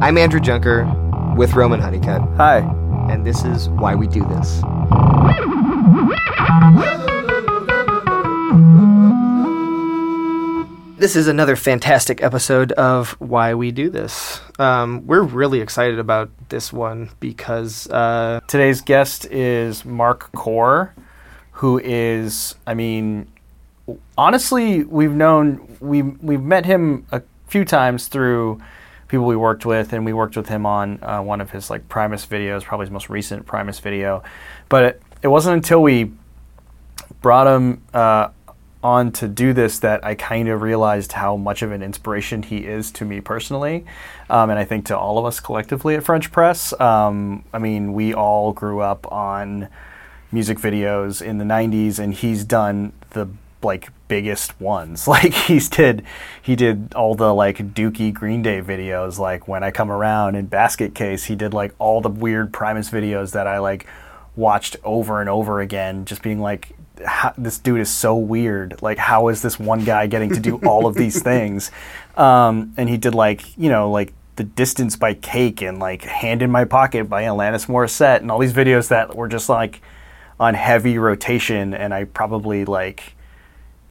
I'm Andrew Junker with Roman Honeycutt, Hi. and this is why we do this. This is another fantastic episode of Why We Do This. Um, we're really excited about this one because uh, Today's guest is Mark Kohr, who is, I mean, honestly, we've known we've, we've met him a few times through people we worked with, and we worked with him on uh, one of his like Primus videos, probably his most recent Primus video. But it, it wasn't until we brought him uh, on to do this that I kind of realized how much of an inspiration he is to me personally, um, and I think to all of us collectively at French Press. Um, I mean, we all grew up on music videos in the 90s and he's done the like biggest ones. Like he's did he did all the like dookie green day videos like when i come around in basket case. He did like all the weird primus videos that i like watched over and over again just being like how, this dude is so weird. Like how is this one guy getting to do all of these things? Um, and he did like you know like the distance by cake and like hand in my pocket by alanis morissette and all these videos that were just like on heavy rotation. And i probably like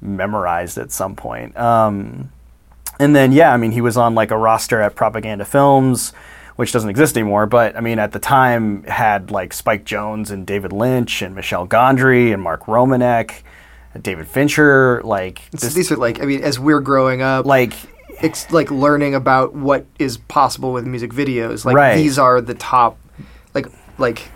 memorized at some point um, and then yeah i mean he was on like a roster at propaganda films which doesn't exist anymore but i mean at the time had like spike jonze and david lynch and michel gondry and mark romanek david fincher like this, these are like I mean, as we're growing up, like it's like learning about what is possible with music videos. Like Right. these are the top, like like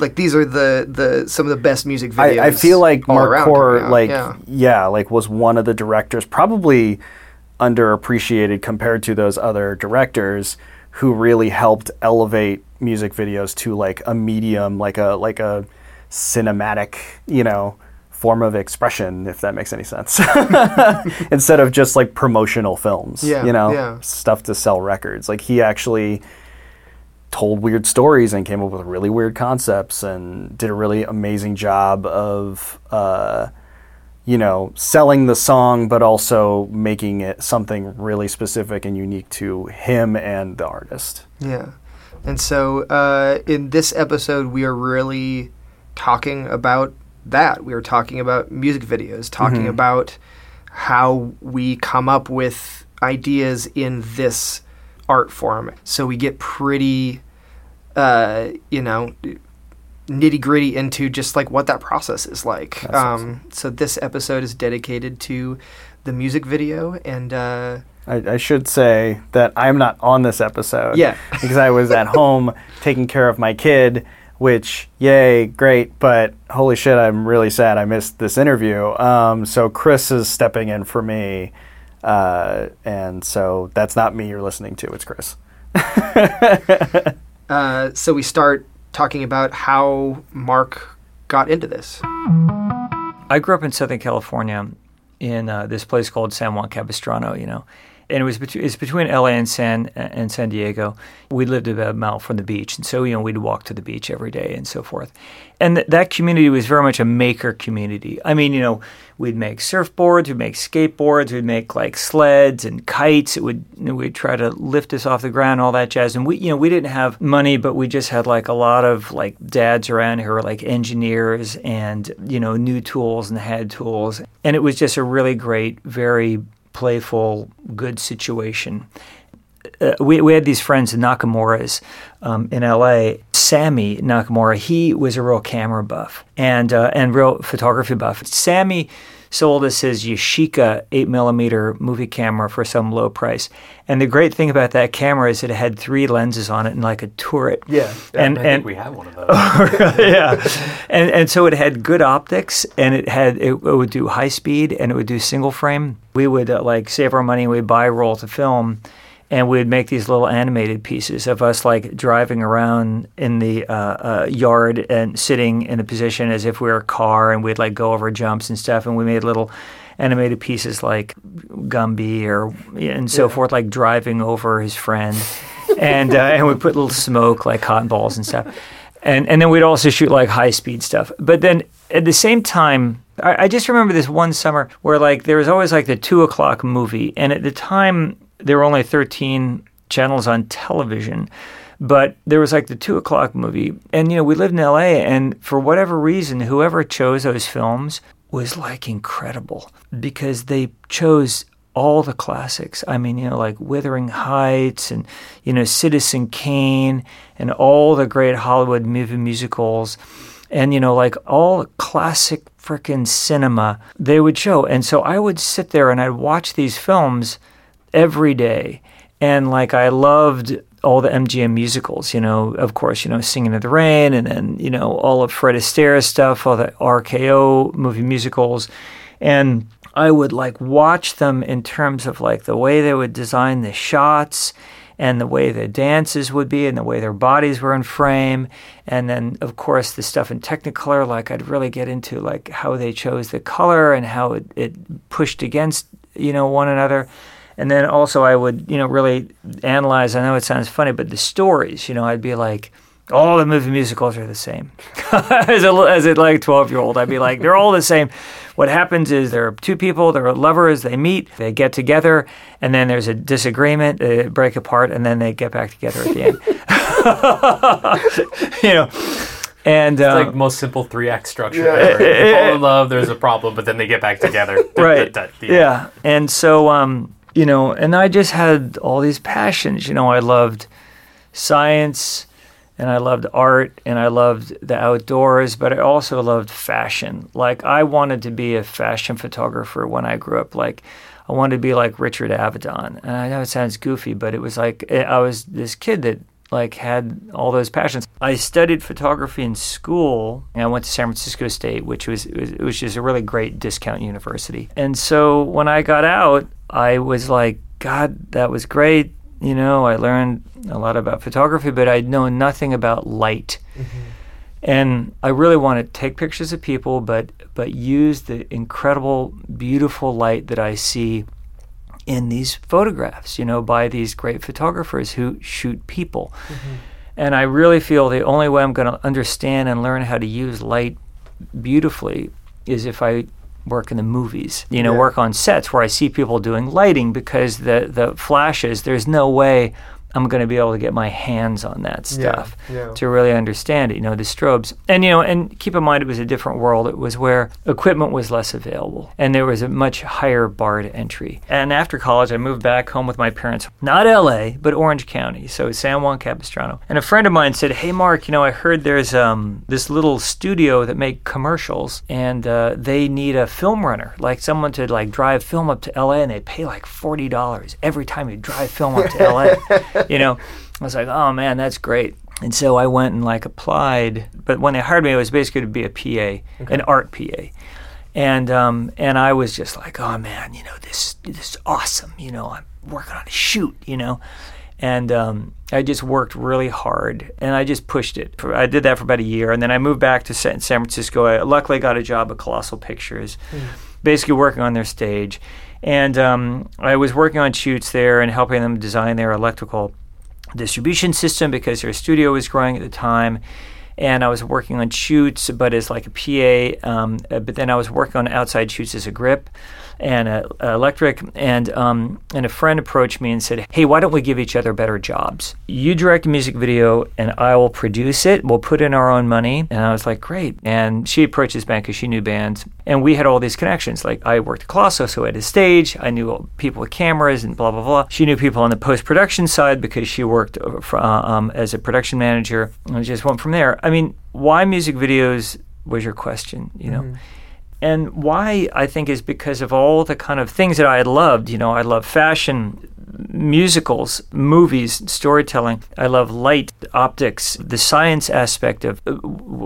like these are the the some of the best music videos. I, I feel like Mark Kohr, like yeah. yeah. like was one of the directors, probably underappreciated compared to those other directors who really helped elevate music videos to like a medium, like a like a cinematic, you know, form of expression, if that makes any sense. Instead of just like promotional films, Yeah, you know, yeah. stuff to sell records. Like he actually told weird stories and came up with really weird concepts and did a really amazing job of uh, you know selling the song but also making it something really specific and unique to him and the artist Yeah. And so uh, in this episode, we are really talking about that. We are talking about music videos, talking about how we come up with ideas in this art form. So we get pretty, uh, you know, nitty gritty into just like what that process is like. Um, so this episode is dedicated to the music video and. Uh, I, I should say that i'm not on this episode Yeah. because i was at home taking care of my kid which yay great but holy shit i'm really sad i missed this interview um, so chris is stepping in for me uh, and so that's not me you're listening to it's chris Uh, so we start talking about how Mark got into this. I grew up in Southern California in uh, this place called San Juan Capistrano, you know. And it was between, it's between LA and San and San Diego. We lived about a mile from the beach, and so you know we'd walk to the beach every day and so forth. And th- that community was very much a maker community. I mean, you know, we'd make surfboards, we'd make skateboards, we'd make like sleds and kites. It would we'd try to lift us off the ground, all that jazz. And we, you know, we didn't have money, but we just had like a lot of like dads around who were like engineers and you know knew tools and had tools. And it was just a really great, very playful, good situation. Uh, we, we had these friends, the Nakamuras, um, in LA. Sammy Nakamura, he was a real camera buff and uh, and real photography buff. Sammy sold us his Yashica 8 millimeter movie camera for some low price. And the great thing about that camera is it had three lenses on it and like a turret. Yeah. And, I and think we have one of those. yeah, and and so it had good optics, and it had it, it would do high speed, and it would do single frame. We would uh, like save our money, and we'd buy rolls of film, and we'd make these little animated pieces of us like driving around in the uh, uh, yard and sitting in a position as if we were a car, and we'd like go over jumps and stuff, and we made little animated pieces like Gumby or and so forth, like driving over his friend, and uh, and we put little smoke like cotton balls and stuff, and and then we'd also shoot like high speed stuff. But then at the same time, I, I just remember this one summer where like there was always like the two o'clock movie, and at the time there were only thirteen channels on television. But there was like the two o'clock movie, and you know we lived in L.A. and for whatever reason, whoever chose those films was like incredible because they chose all the classics. I mean, you know, like Wuthering Heights and, you know, Citizen Kane and all the great Hollywood movie musicals and, you know, like all classic freaking cinema they would show. And so I would sit there and I'd watch these films every day. And like I loved all the MGM musicals, you know, of course, you know, Singing in the Rain and then, you know, all of Fred Astaire stuff, all the RKO movie musicals. And I would like watch them in terms of like the way they would design the shots and the way the dances would be and the way their bodies were in frame and then of course the stuff in technicolor like i'd really get into like how they chose the color and how it, it pushed against you know one another and then also i would you know really analyze i know it sounds funny but the stories you know i'd be like all the movie musicals are the same. as a as a like twelve year old, I'd be like, they're all the same. What happens is there are two people, they're lovers, they meet, they get together, and then there's a disagreement, they break apart, and then they get back together at the end. you know. And It's um, like most simple three act structure. Yeah. ever. They fall in love, there's a problem, but then they get back together. right yeah and so um you know and i just had all these passions you know. I loved science and i loved art and i loved the outdoors but i also loved fashion. Like i wanted to be a fashion photographer when i grew up. Like i wanted to be like richard avedon. And i know it sounds goofy but it was like eh, i was this kid that like had all those passions. I studied photography in school. And I went to San Francisco State, which was which is a really great discount university. And so when I got out, I was like, God, that was great. You know, I learned a lot about photography, but I'd known nothing about light. Mm-hmm. And I really want to take pictures of people, but but use the incredible, beautiful light that I see in these photographs, you know, by these great photographers who shoot people. Mm-hmm. And I really feel the only way I'm going to understand and learn how to use light beautifully is if I work in the movies, you know, Yeah. work on sets where I see people doing lighting because the, the flashes, there's no way I'm going to be able to get my hands on that Yeah, stuff yeah. to really understand it, you know, the strobes. And, you know, and keep in mind it was a different world. It was where equipment was less available and there was a much higher bar to entry. And after college, I moved back home with my parents, not LA, but Orange County, so San Juan Capistrano. And a friend of mine said, Hey, Mark, you know, I heard there's um, this little studio that make commercials and uh, they need a film runner, like someone to like drive film up to LA and they pay like $40 every time you drive film up to LA. you know, I was like, oh man, that's great. And so I went and like applied, but when they hired me, it was basically to be a PA, an art PA. And um, and I was just like, oh man, you know, this this is awesome. You know, I'm working on a shoot. You know, and um, I just worked really hard, and I just pushed it. I did that for about a year, and then I moved back to San San Francisco. I luckily got a job at Colossal Pictures, basically working on their stage, and um, I was working on shoots there and helping them design their electrical distribution system because their studio was growing at the time. And I was working on shoots, but as like a PA. Um, uh, but then I was working on outside shoots as a grip and electric. And um, and a friend approached me and said, "Hey, why don't we give each other better jobs? You direct a music video, and I will produce it. We'll put in our own money." And I was like, "Great!" And she approached this band because she knew bands, and we had all these connections. Like I worked at Colossal, so I had a stage. I knew people with cameras and blah blah blah. She knew people on the post production side because she worked uh, um, as a production manager. And it just went from there. I mean, why music videos was your question, you know? And why I think is because of all the kind of things that I had loved. You know, I love fashion, musicals, movies, storytelling. I love light, optics, the science aspect of uh,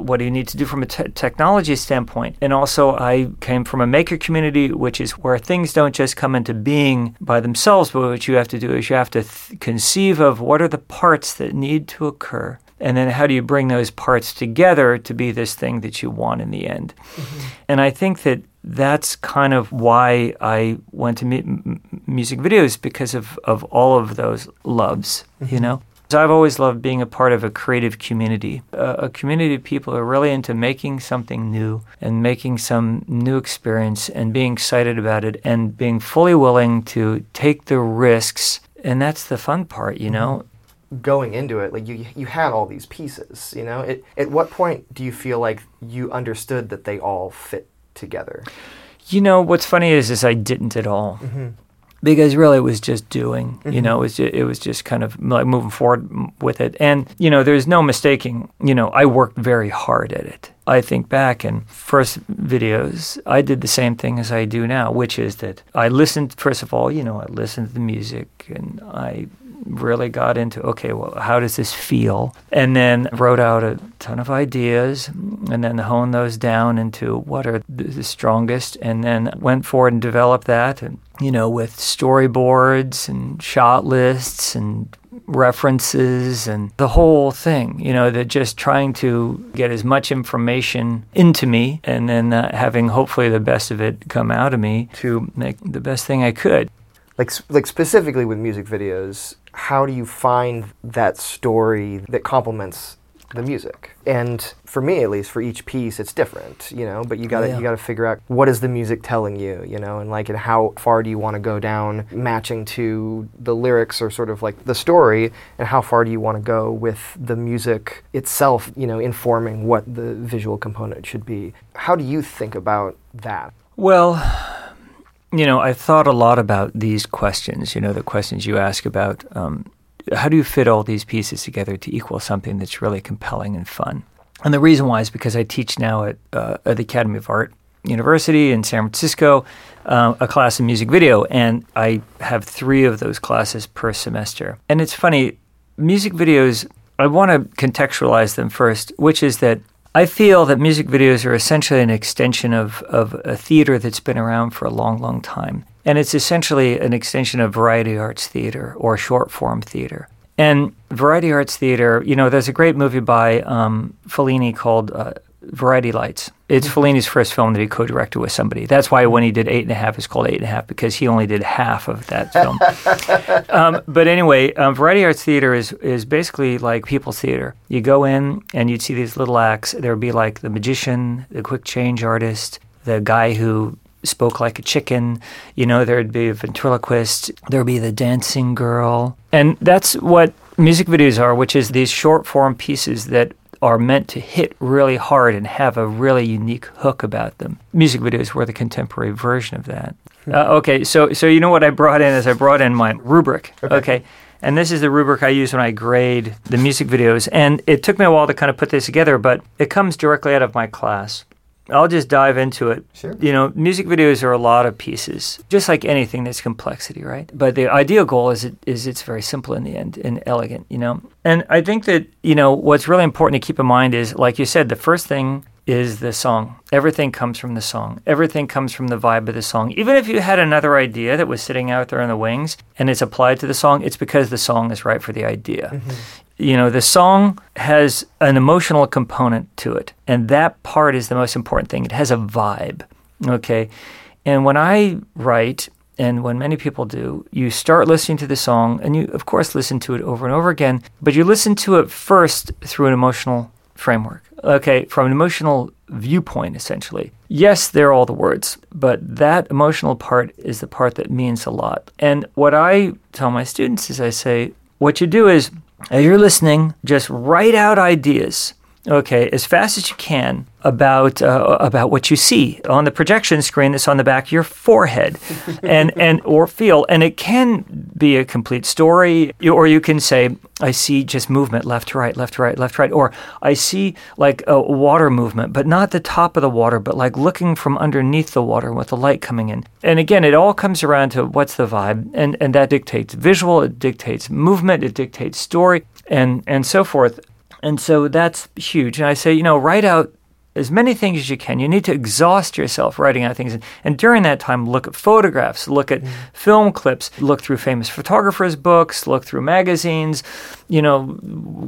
what do you need to do from a te- technology standpoint. And also, I came from a maker community, which is where things don't just come into being by themselves, but what you have to do is you have to th- conceive of what are the parts that need to occur. And then how do you bring those parts together to be this thing that you want in the end? Mm-hmm. And I think that that's kind of why I went to mu- music videos because of, of all of those loves, you mm-hmm. know? So I've always loved being a part of a creative community, a, a community of people who are really into making something new and making some new experience and being excited about it and being fully willing to take the risks and that's the fun part, you know. Mm-hmm. Going into it, like you you had all these pieces, you know. It, at what point do you feel like you understood that they all fit together? You know what's funny is is I didn't at all. Mm-hmm. Because really, it was just doing. You mm-hmm. know, it was just, it was just kind of like moving forward with it, and you know, there's no mistaking. You know, I worked very hard at it. I think back and first videos, I did the same thing as I do now, which is that I listened. First of all, you know, I listened to the music, and I really got into okay well how does this feel? And then wrote out a ton of ideas and then honed those down into what are the strongest and then went forward and developed that and you know with storyboards and shot lists and references and the whole thing you know that just trying to get as much information into me and then uh, having hopefully the best of it come out of me to make the best thing I could. Like like specifically with music videos, how do you find that story that complements the music? And for me at least, for each piece, it's different, you know. But you got to Yeah. you got to figure out what is the music telling you, you know, and like and how far do you want to go down matching to the lyrics or sort of like the story, and how far do you want to go with the music itself, you know, informing what the visual component should be. How do you think about that? Well, you know, I've thought a lot about these questions, you know, the questions you ask about um, how do you fit all these pieces together to equal something that's really compelling and fun? And the reason why is because I teach now at, uh, at the Academy of Art University in San Francisco uh, a class in music video, and I have three of those classes per semester. And it's funny, music videos, I want to contextualize them first, which is that I feel that music videos are essentially an extension of, of a theater that's been around for a long, long time. And it's essentially an extension of variety arts theater or short form theater. And variety arts theater, you know, there's a great movie by um, Fellini called uh, Variety Lights. It's Fellini's first film that he co-directed with somebody. That's why when he did Eight and a Half, it's called Eight and a Half because he only did half of that film. um, but anyway, um, variety arts theater is is basically like people's theater. You go in and you'd see these little acts. There would be like the magician, the quick change artist, the guy who spoke like a chicken. You know, there'd be a ventriloquist. There'd be the dancing girl, and that's what music videos are, which is these short form pieces that are meant to hit really hard and have a really unique hook about them. Music videos were the contemporary version of that. Uh, okay, so so you know what I brought in is I brought in my rubric. Okay. And this is the rubric I use when I grade the music videos. And it took me a while to kind of put this together, but it comes directly out of my class. I'll just dive into it. Sure. You know, music videos are a lot of pieces, just like anything that's complexity, right? But the ideal goal is it is it's very simple in the end and elegant, you know. And I think that you know what's really important to keep in mind is, like you said, the first thing is the song. Everything comes from the song. Everything comes from the vibe of the song. Even if you had another idea that was sitting out there in the wings and it's applied to the song, it's because the song is right for the idea mm-hmm. You know, the song has an emotional component to it, and that part is the most important thing. It has a vibe, okay? And when I write, and when many people do, you start listening to the song, and you, of course, listen to it over and over again, but you listen to it first through an emotional framework, okay, from an emotional viewpoint, essentially. Yes, they're all the words, but that emotional part is the part that means a lot. And what I tell my students is I say, what you do is, as you're listening, just write out ideas, okay, as fast as you can about uh, about what you see. On the projection screen that's on the back of your forehead, and and or feel, and it can be a complete story, or you can say, I see just movement left to right, left to right, left to right, or I see like a water movement, but not the top of the water, but like looking from underneath the water with the light coming in. And again, it all comes around to what's the vibe, and and that dictates visual, it dictates movement, it dictates story, and and so forth. And so that's huge. And I say, you know, write out as many things as you can. You need to exhaust yourself writing out things. And during that time, look at photographs, look at mm. film clips, look through famous photographers' books, look through magazines, you know,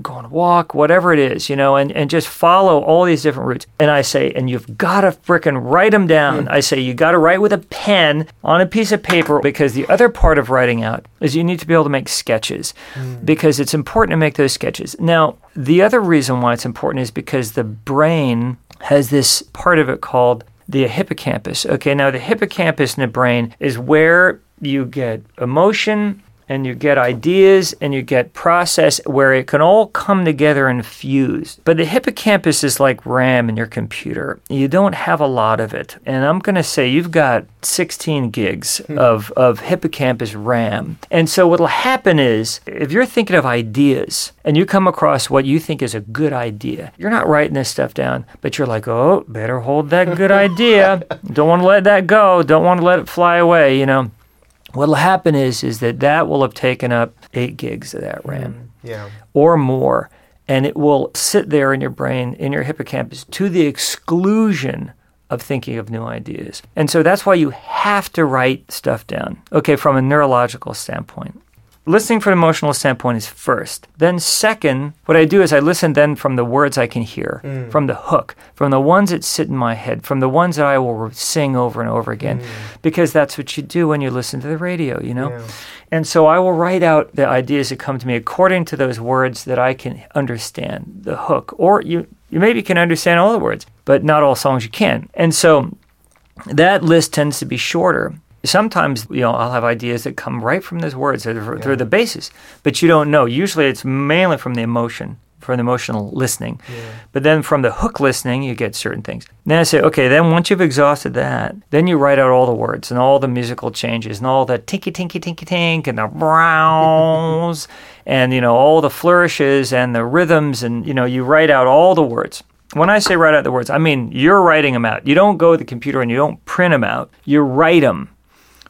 go on a walk, whatever it is, you know, and, and just follow all these different routes. And I say, and you've got to frickin' write them down. Hmm. I say, you got to write with a pen on a piece of paper because the other part of writing out is you need to be able to make sketches hmm. because it's important to make those sketches. Now, the other reason why it's important is because the brain has this part of it called the hippocampus. Okay, now the hippocampus in the brain is where you get emotion and you get ideas and you get process where it can all come together and fuse. But the hippocampus is like RAM in your computer. You don't have a lot of it. And I'm going to say you've got 16 gigs hmm. of, of hippocampus RAM. And so what'll happen is if you're thinking of ideas and you come across what you think is a good idea, you're not writing this stuff down, but you're like, oh, better hold that good idea. Don't want to let that go. Don't want to let it fly away, you know. What'll happen is is that that will have taken up eight gigs of that mm, RAM Yeah. or more, and it will sit there in your brain, in your hippocampus, to the exclusion of thinking of new ideas. And so that's why you have to write stuff down. Okay, from a neurological standpoint. Listening from an emotional standpoint is first. Then second, what I do is I listen then from the words I can hear, mm. from the hook, from the ones that sit in my head, from the ones that I will sing over and over again, mm. because that's what you do when you listen to the radio, you know? Yeah. And so I will write out the ideas that come to me according to those words that I can understand, the hook. Or you, you maybe can understand all the words, but not all songs you can. And so that list tends to be shorter. Sometimes, you know, I'll have ideas that come right from those words. They're, they're the basis, but you don't know. Usually it's mainly from the emotion, from the emotional listening. But then from the hook listening, you get certain things. Then I say, okay, then once you've exhausted that, then you write out all the words and all the musical changes and all the tinky tinky tinky tink and the browns and, you know, all the flourishes and the rhythms and, you know, you write out all the words. When I say write out the words, I mean you're writing them out. You don't go to the computer and you don't print them out. You write them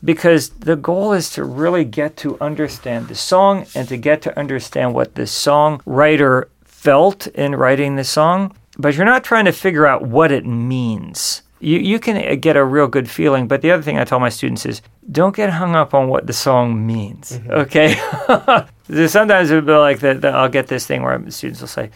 because the goal is to really get to understand the song and to get to understand what the songwriter felt in writing the song. But you're not trying to figure out what it means. You, you can uh, get a real good feeling, but the other thing I tell my students is don't get hung up on what the song means. Okay? Sometimes it'll be like that. I'll get this thing where students will say,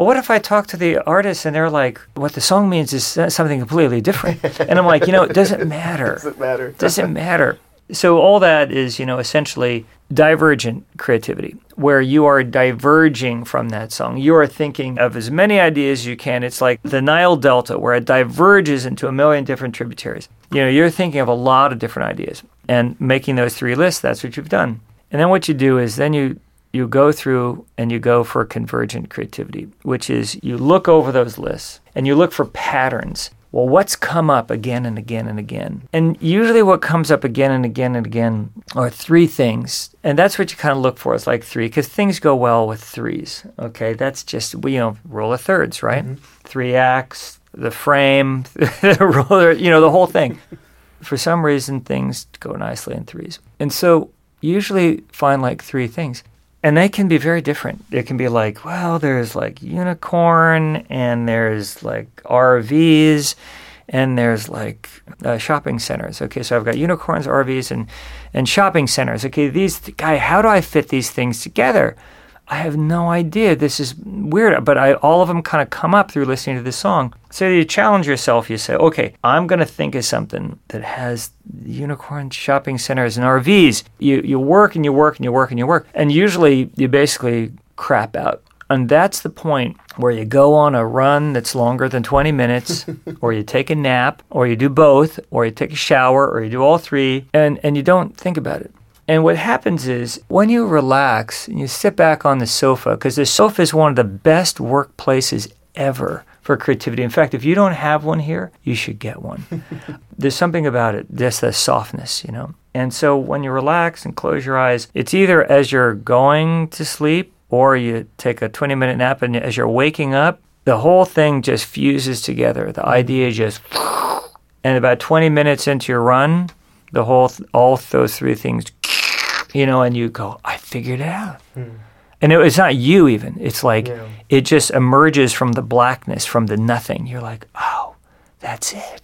well, what if I talk to the artist and they're like, what the song means is something completely different? And I'm like, you know, it doesn't matter. Doesn't matter. doesn't matter. So all that is, you know, essentially divergent creativity, where you are diverging from that song. You are thinking of as many ideas as you can. It's like the Nile Delta, where it diverges into a million different tributaries. You know, you're thinking of a lot of different ideas and making those three lists. That's what you've done. And then what you do is then you you go through and you go for convergent creativity, which is you look over those lists and you look for patterns. Well, what's come up again and again and again? And usually, what comes up again and again and again are three things. And that's what you kind of look for is like three, because things go well with threes. Okay, that's just, you know, rule of thirds, right? Mm-hmm. Three acts, the frame, the roller, you know, the whole thing. For some reason, things go nicely in threes. And so, usually find like three things and they can be very different. It can be like, well, there's like unicorn, and there's like RVs, and there's like uh, shopping centers. Okay, so I've got unicorns, RVs, and and shopping centers. Okay, these guy, how do I fit these things together? I have no idea. This is weird, but I, all of them kind of come up through listening to this song. So you challenge yourself. You say, okay, I'm going to think of something that has unicorn shopping centers and RVs. You you work and you work and you work and you work, and usually you basically crap out. And that's the point where you go on a run that's longer than 20 minutes, or you take a nap, or you do both, or you take a shower, or you do all three, and, and you don't think about it. And what happens is when you relax and you sit back on the sofa, because the sofa is one of the best workplaces ever for creativity. In fact, if you don't have one here, you should get one. There's something about it, just the softness, you know. And so when you relax and close your eyes, it's either as you're going to sleep or you take a 20 minute nap, and as you're waking up, the whole thing just fuses together. The idea just, and about 20 minutes into your run, the whole, all those three things you know, and you go, I figured it out. Hmm. And it, it's not you even. It's like Yeah. it just emerges from the blackness, from the nothing. You're like, oh, that's it.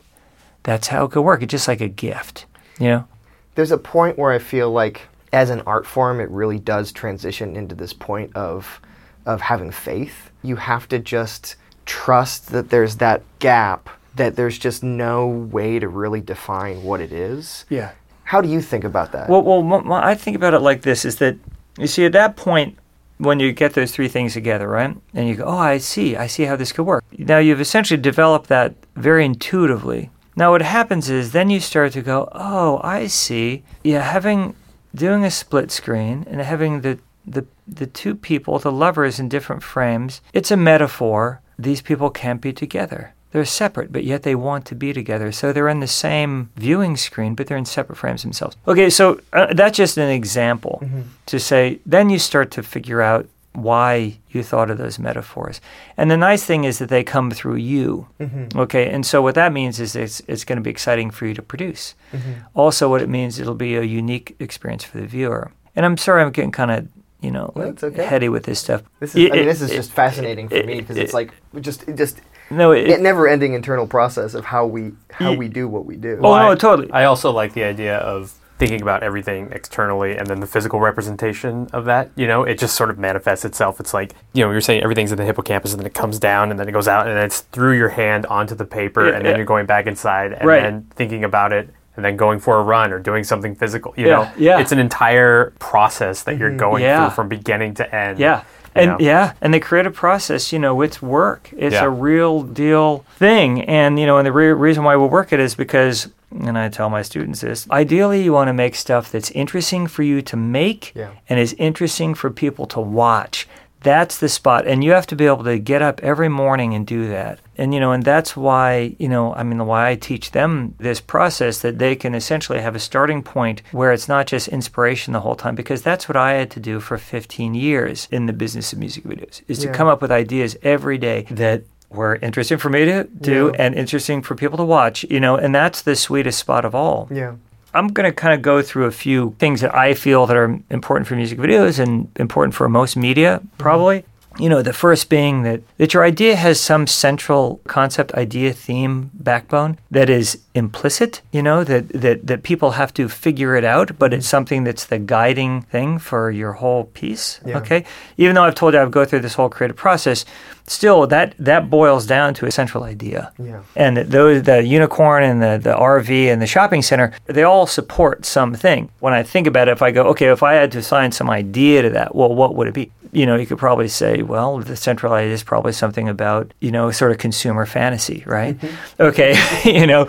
That's how it could work. It's just like a gift, you know? There's a point where I feel like, as an art form, it really does transition into this point of of having faith. You have to just trust that there's that gap, that there's just no way to really define what it is. Yeah. How do you think about that? Well, well, I think about it like this: is that you see, at that point, when you get those three things together, right, and you go, "Oh, I see, I see how this could work." Now you've essentially developed that very intuitively. Now what happens is then you start to go, "Oh, I see." Yeah, having doing a split screen and having the the the two people, the lovers in different frames. It's a metaphor. These people can't be together. They're separate, but yet they want to be together. So they're in the same viewing screen, but they're in separate frames themselves. Okay, so uh, that's just an example mm-hmm. to say. Then you start to figure out why you thought of those metaphors. And the nice thing is that they come through you. Mm-hmm. Okay, and so what that means is it's, it's going to be exciting for you to produce. Mm-hmm. Also, what it means it'll be a unique experience for the viewer. And I'm sorry, I'm getting kind of you know like okay. heady with this stuff. This is, I mean, this is it- just fascinating for it- me because it- it's like just just no, it, a never-ending internal process of how we how Ye- we do what we do. Oh, I, no, totally. I also like the idea of thinking about everything externally and then the physical representation of that. You know, it just sort of manifests itself. It's like, you know, you're saying everything's in the hippocampus and then it comes down and then it goes out and then it's through your hand onto the paper Yeah, and then yeah. you're going back inside and Right. then thinking about it and then going for a run or doing something physical. You Yeah, know, yeah. it's an entire process that you're mm-hmm. going Yeah. through from beginning to end. Yeah. And know? yeah, and the creative process, you know, it's work. It's Yeah. a real deal thing. And, you know, and the re- reason why we work it is because, and I tell my students this, ideally you want to make stuff that's interesting for you to make Yeah. and is interesting for people to watch. That's the spot. And you have to be able to get up every morning and do that. And, you know, and that's why, you know, I mean, why I teach them this process that they can essentially have a starting point where it's not just inspiration the whole time, because that's what I had to do for 15 years in the business of music videos, is to come up with ideas every day that were interesting for me to do Yeah. and interesting for people to watch, you know, and that's the sweetest spot of all. Yeah. I'm going to kind of go through a few things that I feel that are important for music videos and important for most media, probably. You know, the first being that, that your idea has some central concept, idea, theme, backbone that is implicit, you know, that, that, that people have to figure it out, but it's something that's the guiding thing for your whole piece. Yeah. Okay. Even though I've told you I've go through this whole creative process, still that, that boils down to a central idea. Yeah. And those, the unicorn and the, the RV and the shopping center, they all support something. When I think about it, if I go, okay, if I had to assign some idea to that, well, what would it be? You know, you could probably say, well, the central idea is probably something about, you know, sort of consumer fantasy, right? Okay, you know,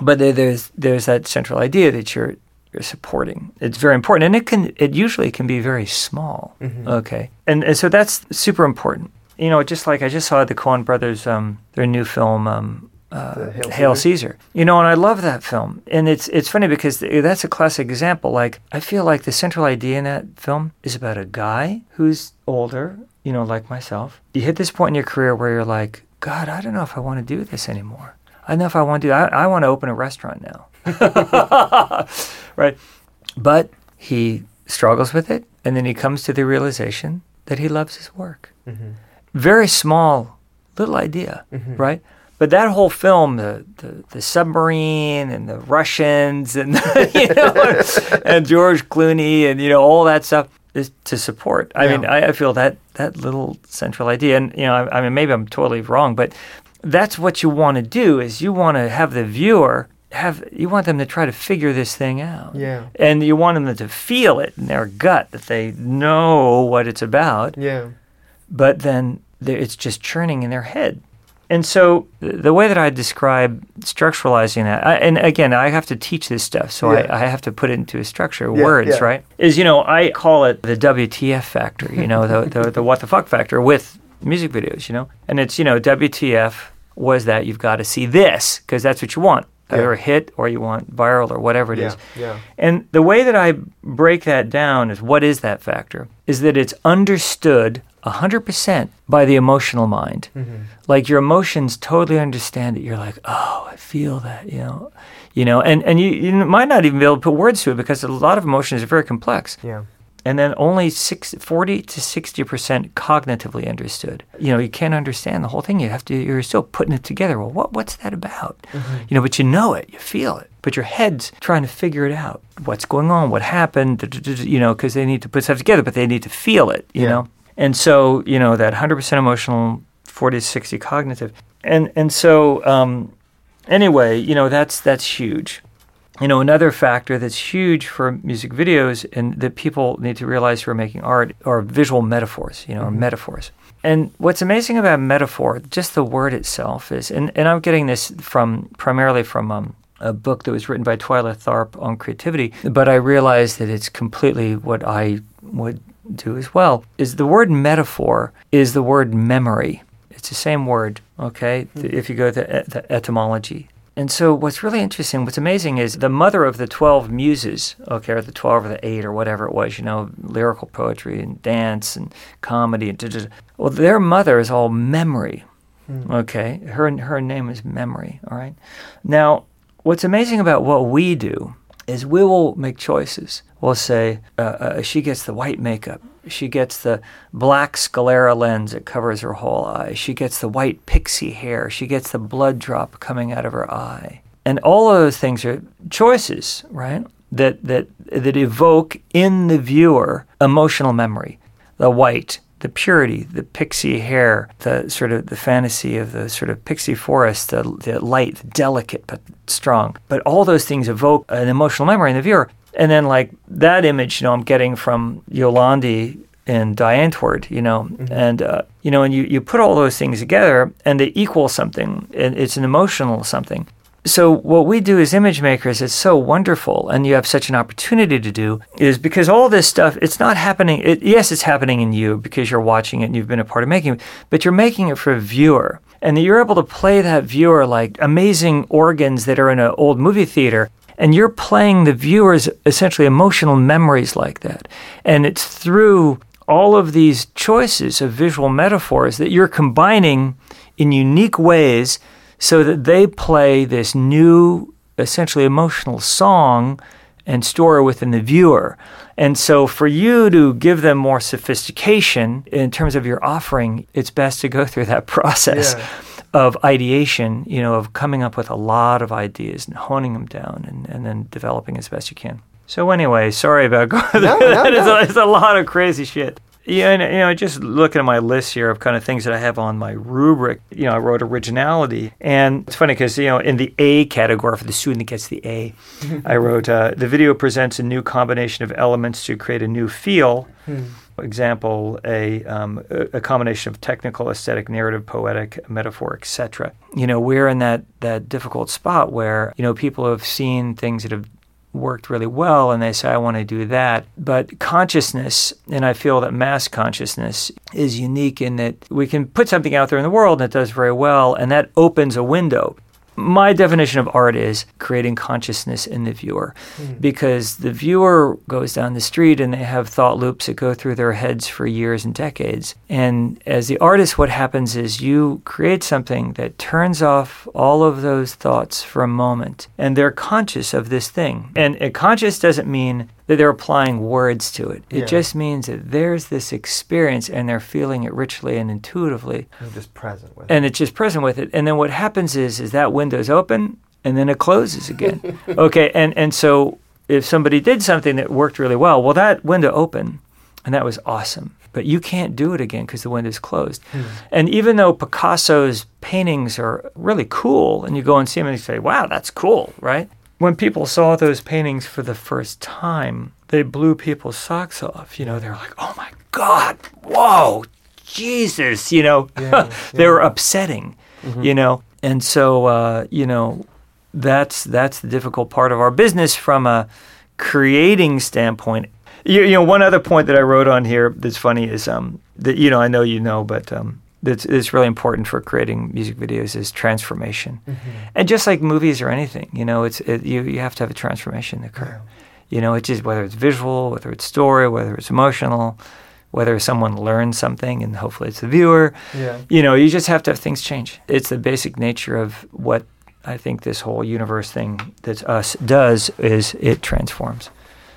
but there, there's there's that central idea that you're you're supporting. It's very important, and it can it usually can be very small. Okay, and, and so that's super important. You know, just like I just saw the Coen Brothers, um, their new film, um, uh, Hail Hail, Caesar? Caesar. You know, and I love that film, and it's it's funny because that's a classic example. Like I feel like the central idea in that film is about a guy who's older. You know, like myself. You hit this point in your career where you're like, God, I don't know if I want to do this anymore. I don't know if I want to do. I, I want to open a restaurant now. right? But he struggles with it, and then he comes to the realization that he loves his work. Very small, little idea, right? But that whole film, the, the, the submarine and the Russians and you know, and George Clooney and you know all that stuff is to support. I mean, I, I feel that that little central idea, and you know, I, I mean, maybe I'm totally wrong, but that's what you want to do is you want to have the viewer have you want them to try to figure this thing out Yeah. and you want them to feel it in their gut that they know what it's about Yeah. but then it's just churning in their head and so the way that I describe structuralizing that, I, and again, I have to teach this stuff, so Yeah. I, I have to put it into a structure, Yeah, words, yeah. right? Is you know I call it the WTF factor, you know, the, the the what the fuck factor with music videos, you know, and it's you know WTF was that you've got to see this because that's what you want, either a hit or you want viral or whatever it is. Yeah. And the way that I break that down is what is that factor? Is that it's understood 100% by the emotional mind. Mm-hmm. Like your emotions totally understand it. You're like, oh, I feel that, you know. You know, and, and you, you might not even be able to put words to it because a lot of emotions are very complex. Yeah. And then only six, 40 to 60% cognitively understood. You know, you can't understand the whole thing. You have to, you're still putting it together. Well, what, what's that about? Mm-hmm. You know, but you know it, you feel it. But your head's trying to figure it out. What's going on? What happened? You know, because they need to put stuff together, but they need to feel it, you Yeah. know? And so, you know, that 100% emotional, 40 to 60 cognitive. And, and so, um, anyway, you know, that's, that's huge. You know, another factor that's huge for music videos and that people need to realize who are making art are visual metaphors, you know, or metaphors. And what's amazing about metaphor, just the word itself is, and, and I'm getting this from primarily from um, a book that was written by Twyla Tharp on creativity, but I realized that it's completely what I would do as well. Is the word metaphor is the word memory. It's the same word, okay? Hmm. If you go to the, the etymology. And so, what's really interesting, what's amazing is the mother of the 12 muses, okay, or the 12 or the 8 or whatever it was, you know, lyrical poetry and dance and comedy. And da, da, da. Well, their mother is all memory, hmm. okay? Her, her name is memory, all right? Now, what's amazing about what we do is we will make choices. We'll say, uh, uh, she gets the white makeup. She gets the black sclera lens that covers her whole eye. She gets the white pixie hair. She gets the blood drop coming out of her eye. And all of those things are choices, right? That, that, that evoke in the viewer emotional memory. The white, the purity, the pixie hair, the sort of the fantasy of the sort of pixie forest, the, the light, the delicate but strong. But all those things evoke an emotional memory in the viewer. And then like that image, you know, I'm getting from Yolandi and Die Antwoord, you know, and uh, you know, and you, you put all those things together and they equal something, and it's an emotional something. So what we do as image makers, it's so wonderful, and you have such an opportunity to do, is because all this stuff, it's not happening. It, yes, it's happening in you because you're watching it and you've been a part of making it, but you're making it for a viewer, and you're able to play that viewer like amazing organs that are in an old movie theater. And you're playing the viewer's essentially emotional memories like that. And it's through all of these choices of visual metaphors that you're combining in unique ways so that they play this new, essentially emotional song and story within the viewer. And so, for you to give them more sophistication in terms of your offering, it's best to go through that process Yeah. of ideation, you know, of coming up with a lot of ideas and honing them down and, and then developing as best you can. So, anyway, sorry about going No, no, that. It's, a, it's a lot of crazy shit. Yeah, and you know, just looking at my list here of kind of things that I have on my rubric. You know, I wrote originality, and it's funny because you know, in the A category for the student that gets the A, I wrote uh, the video presents a new combination of elements to create a new feel. Example: a, um, a a combination of technical, aesthetic, narrative, poetic, metaphor, etc. You know, we're in that that difficult spot where you know people have seen things that have worked really well and they say i want to do that. But consciousness and i feel that mass consciousness is unique in that we can put something out there in the world and it does very well and that opens a window my definition of art is creating consciousness in the viewer hmm. because the viewer goes down the street and they have thought loops that go through their heads for years and decades. And as the artist, what happens is you create something that turns off all of those thoughts for a moment and they're conscious of this thing. And conscious doesn't mean that they're applying words to it, it Yeah. just means that there's this experience and they're feeling it richly and intuitively I'm just present with and it's just present with it. And then what happens is is that window's open and then it closes again. okay, and and so if somebody did something that worked really well, well that window opened and that was awesome. But you can't do it again because the window's closed. Hmm. And even though Picasso's paintings are really cool, and you go and see them and you say, "Wow, that's cool," right? When people saw those paintings for the first time, they blew people's socks off. You know, they're like, "Oh my God, whoa, Jesus!" You know, Yeah, they were upsetting. You know, and so uh, you know, that's that's the difficult part of our business from a creating standpoint. You, you know, one other point that I wrote on here that's funny is um, that you know I know you know, but um, that's it's really important for creating music videos is transformation, mm-hmm. and just like movies or anything, you know, it's it, you you have to have a transformation occur. You know, it's just whether it's visual, whether it's story, whether it's emotional, whether someone learns something, and hopefully it's the viewer Yeah. you know, you just have to have things change. It's the basic nature of what I think this whole universe thing that us does is it transforms.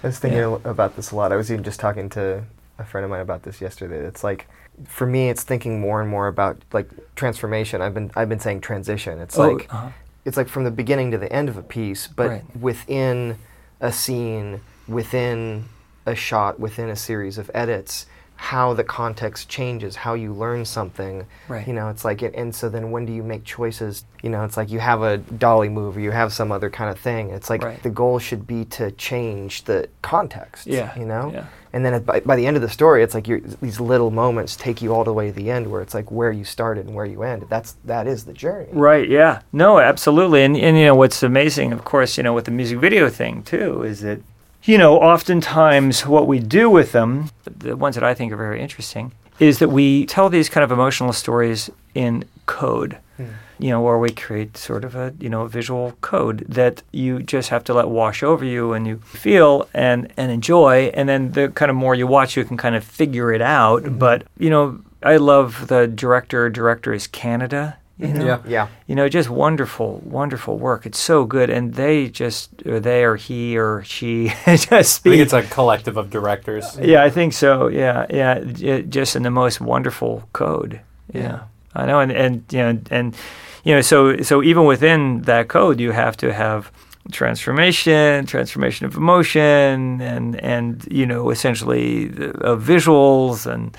I was thinking Yeah. about this a lot. I was even just talking to a friend of mine about this yesterday. It's like, for me, it's thinking more and more about like transformation. I've been I've been saying transition. It's like uh-huh. it's like from the beginning to the end of a piece, but Right. within a scene, within a shot, within a series of edits, how the context changes, how you learn something. Right. You know, it's like, it, and so then when do you make choices? You know, it's like you have a dolly move or you have some other kind of thing. It's like Right. the goal should be to change the context. Yeah, You know? yeah. And then at, by, by the end of the story, it's like these little moments take you all the way to the end where it's like where you started and where you ended. That's, that is the journey. Right. Yeah. No. Absolutely. And and you know what's amazing, of course, you know, with the music video thing too, is that you know oftentimes what we do with them, the ones that I think are very interesting, is that we tell these kind of emotional stories in code. Hmm. You know, where we create sort of a you know visual code that you just have to let wash over you and you feel and and enjoy, and then the kind of more you watch, you can kind of figure it out. Hmm. But you know, I love the director. Director is Canada. You mm-hmm. know? Yeah. Yeah. you know, just wonderful, wonderful work. It's so good, and they just, or they or he or she, just I think it's a collective of directors. yeah, I think so. Yeah, yeah, j- just in the most wonderful code. Yeah, I know, and and you know, and you know, so so even within that code, you have to have transformation, transformation of emotion, and and you know, essentially the, of visuals and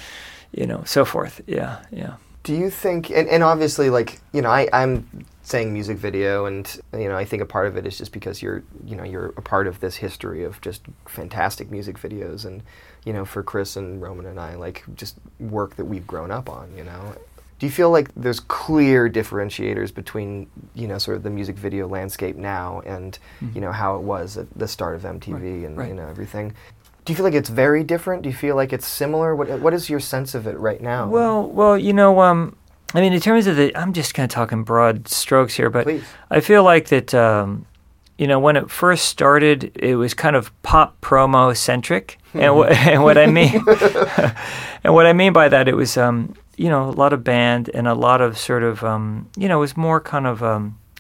you know, so forth. Yeah, yeah. Do you think, and, and obviously, like you know, I, I'm saying music video, and you know, I think a part of it is just because you're, you know, you're a part of this history of just fantastic music videos, and you know, for Chris and Roman and I, like just work that we've grown up on. You know, do you feel like there's clear differentiators between, you know, sort of the music video landscape now and mm-hmm. you know how it was at the start of MTV and right. you know everything? Do you feel like it's very different? Do you feel like it's similar? What What is your sense of it right now? Well, well, you know, um, I mean, in terms of the, I'm just kind of talking broad strokes here, but Please. I feel like that, um, you know, when it first started, it was kind of pop promo centric, and, wh- and what I mean, and what I mean by that, it was, um, you know, a lot of band and a lot of sort of, um, you know, it was more kind of.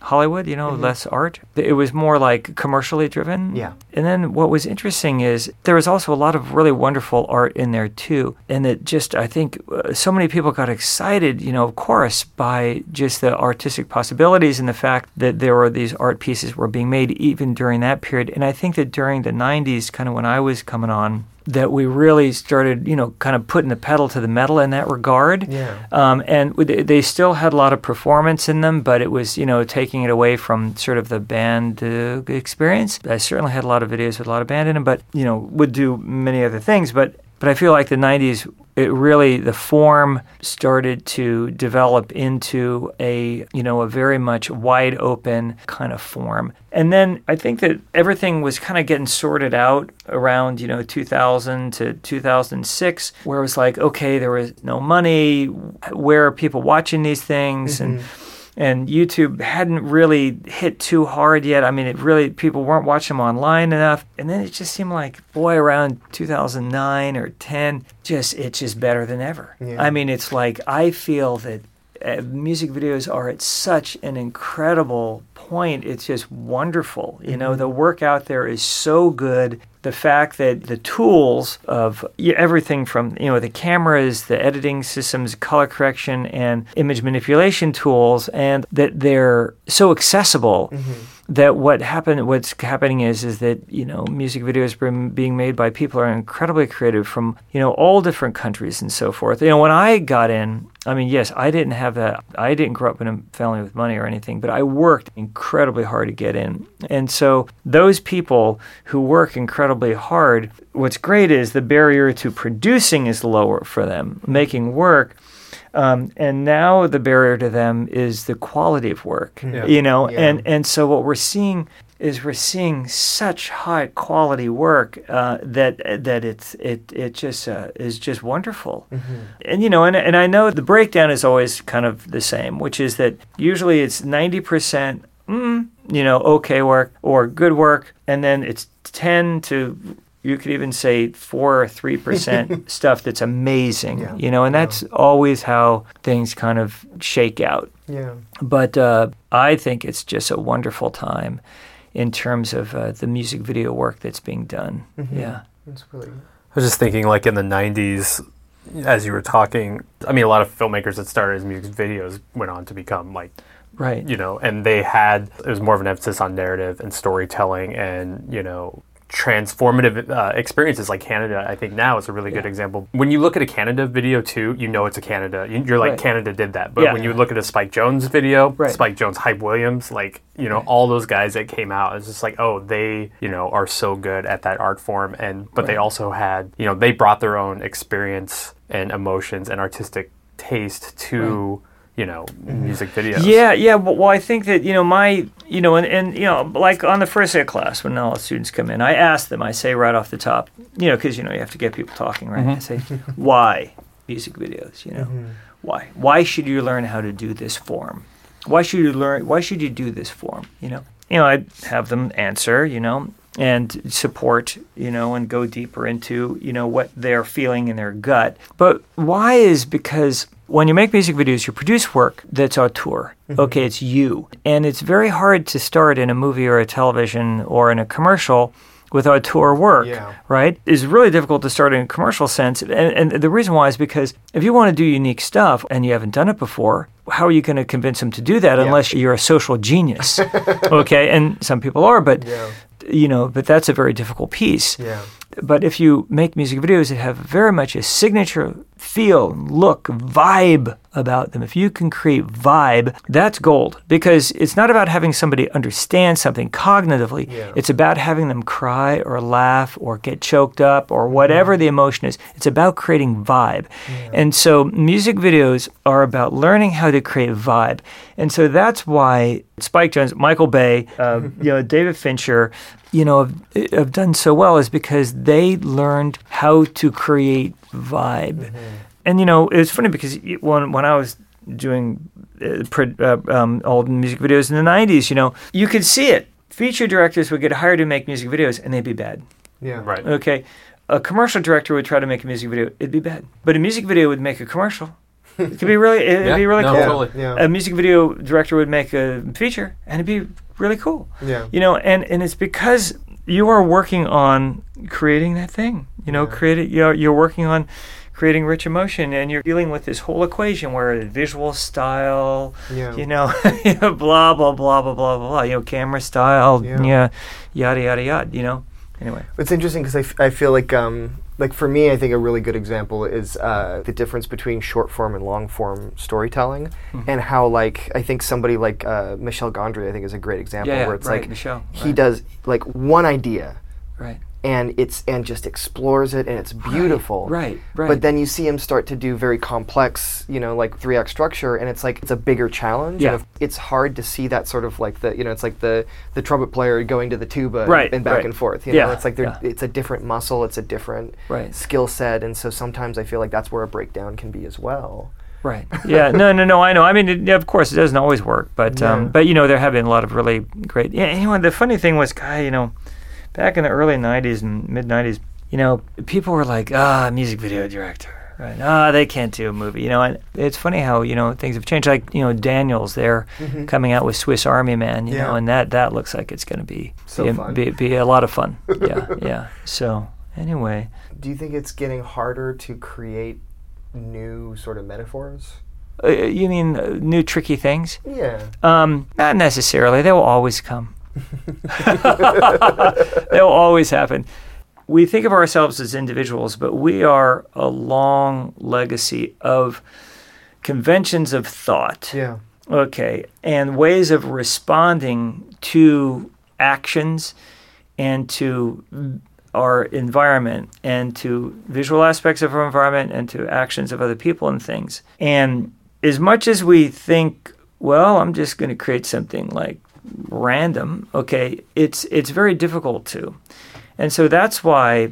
Hollywood, you know, less art. It was more like commercially driven. Yeah. And then what was interesting is there was also a lot of really wonderful art in there too. And it just, I think uh, so many people got excited, you know, of course, by just the artistic possibilities and the fact that there were these art pieces were being made even during that period. And I think that during the 90s, kind of when I was coming on, that we really started, you know, kind of putting the pedal to the metal in that regard. Yeah. Um, and they still had a lot of performance in them, but it was, you know, taking it away from sort of the band uh, experience. I certainly had a lot of videos with a lot of band in them, but, you know, would do many other things. But, but I feel like the 90s, it really, the form started to develop into a, you know, a very much wide open kind of form. And then I think that everything was kind of getting sorted out around, you know, 2000 to 2006, where it was like, okay, there was no money. Where are people watching these things? And mm-hmm. And YouTube hadn't really hit too hard yet. I mean, it really people weren't watching them online enough. And then it just seemed like, boy, around 2009 or 10, just it's just better than ever. Yeah. I mean, it's like I feel that uh, music videos are at such an incredible point. It's just wonderful. You know, mm-hmm. the work out there is so good. The fact that the tools of everything from you know the cameras, the editing systems, color correction, and image manipulation tools, and that they're so accessible mm-hmm. That what happened what's happening is is that you know music videos being made by people are incredibly creative from you know all different countries and so forth. You know when i got in i mean yes i didn't have that i didn't grow up in a family with money or anything but i worked incredibly hard to get in. And so those people who work incredibly hard what's great is the barrier to producing is lower for them. Making work um, and now the barrier to them is the quality of work Yeah. you know Yeah. and and so what we're seeing is we're seeing such high quality work uh, that that it's it it just uh, is just wonderful and you know and, and I know the breakdown is always kind of the same which is that usually it's 90% mm, you know okay work or good work and then it's 10 to you could even say four or three percent stuff that's amazing, Yeah. you know, and that's always how things kind of shake out. Yeah. But uh, I think it's just a wonderful time in terms of uh, the music video work that's being done. Yeah. That's really. I was just thinking, like in the '90s, as you were talking. I mean, a lot of filmmakers that started as music videos went on to become like Right. you know, and they had it was more of an emphasis on narrative and storytelling and you know transformative uh, experiences like Canada, I think now is a really good example. When you look at a Canada video too, you know it's a Canada. You- You're like Right. Canada did that. But Yeah. when you look at a Spike Jonze video, Right. Spike Jonze, Hype Williams, like you know all those guys that came out, it's just like oh they you know are so good at that art form, and but they also had you know they brought their own experience and emotions and artistic taste to. You know, mm-hmm. music videos. Yeah, yeah. Well, well, I think that you know my, you know, and, and you know, like on the first day of class when all the students come in, I ask them. I say right off the top, you know, because you know you have to get people talking, right? Mm-hmm. I say, why music videos? You know, mm-hmm. why? Why should you learn how to do this form? Why should you learn? Why should you do this form? You know, you know, I have them answer. You know. And support, you know, and go deeper into, you know, what they're feeling in their gut. But why is because when you make music videos, you produce work that's auteur. Mm-hmm. Okay, it's you. And it's very hard to start in a movie or a television or in a commercial with auteur work, Yeah. right? It's really difficult to start in a commercial sense. And, and the reason why is because if you want to do unique stuff and you haven't done it before, how are you going to convince them to do that unless you're a social genius? okay, and some people are, but Yeah. You know, but that's a very difficult piece. Yeah. But if you make music videos that have very much a signature feel, look, vibe about them, if you can create vibe, that's gold. Because it's not about having somebody understand something cognitively, Yeah. it's about having them cry or laugh or get choked up or whatever the emotion is. It's about creating vibe. And so music videos are about learning how to create vibe. And so that's why Spike Jonze, Michael Bay, uh, you know, David Fincher, you know, have, have done so well is because they learned how to create vibe. And you know, it's funny because when when I was doing uh, uh, um, old music videos in the '90s, you know, you could see it. Feature directors would get hired to make music videos, and they'd be bad. Yeah. Right. Okay, a commercial director would try to make a music video, it'd be bad. But a music video would make a commercial. It could be really, it'd Yeah, be really no, cool. totally. Yeah. A music video director would make a feature, and it'd be really cool. Yeah. You know, and, and it's because you are working on creating that thing. You know, Yeah. creating you're, you're working on creating rich emotion, and you're dealing with this whole equation where visual style, Yeah. you know, blah blah blah blah blah blah. You know, camera style, Yeah. yeah, yada yada yada. You know. Anyway. It's interesting because I, f- I feel like um, like for me, I think a really good example is uh, the difference between short form and long form storytelling, Mm-hmm. and how like I think somebody like uh, Michel Gondry I think is a great example Yeah, where it's right, like Michel, he right. does like one idea Right. And it's and just explores it and it's beautiful. right, right. But then you see him start to do very complex, you know, like three act structure, and it's like it's a bigger challenge. Yeah. And it's hard to see that sort of like the, you know, it's like the the trumpet player going to the tuba and- Right, and, back right. and forth. You Yeah, know, it's like they're yeah. it's a different muscle, it's a different Right. skill set, and so sometimes I feel like that's where a breakdown can be as well. Right. Yeah. No. No. No. I know. I mean, it, yeah, of course, it doesn't always work, but Yeah. um, but you know, there have been a lot of really great. Yeah. Anyway, the funny thing was, guy, you know, back in the early '90s and mid '90s, you know, people were like, ah, music video director. Right. Ah, they can't do a movie. You know, and it's funny how you know things have changed. Like you know, Daniels, they're coming out with Swiss Army Man. You Mm-hmm. Yeah. know, and that that looks like it's going to be So be, a- be be a lot of fun. yeah. Yeah. So anyway, Do you think it's getting harder to create new sort of metaphors? uh, you mean uh, new tricky things? Yeah. Um, not necessarily. They will always come. they will always happen. We think of ourselves as individuals, but we are a long legacy of conventions of thought. Yeah. Okay, and ways of responding to actions and to our environment and to visual aspects of our environment and to actions of other people and things. And as much as we think, well, I'm just going to create something like random, okay, it's it's very difficult to. And so that's why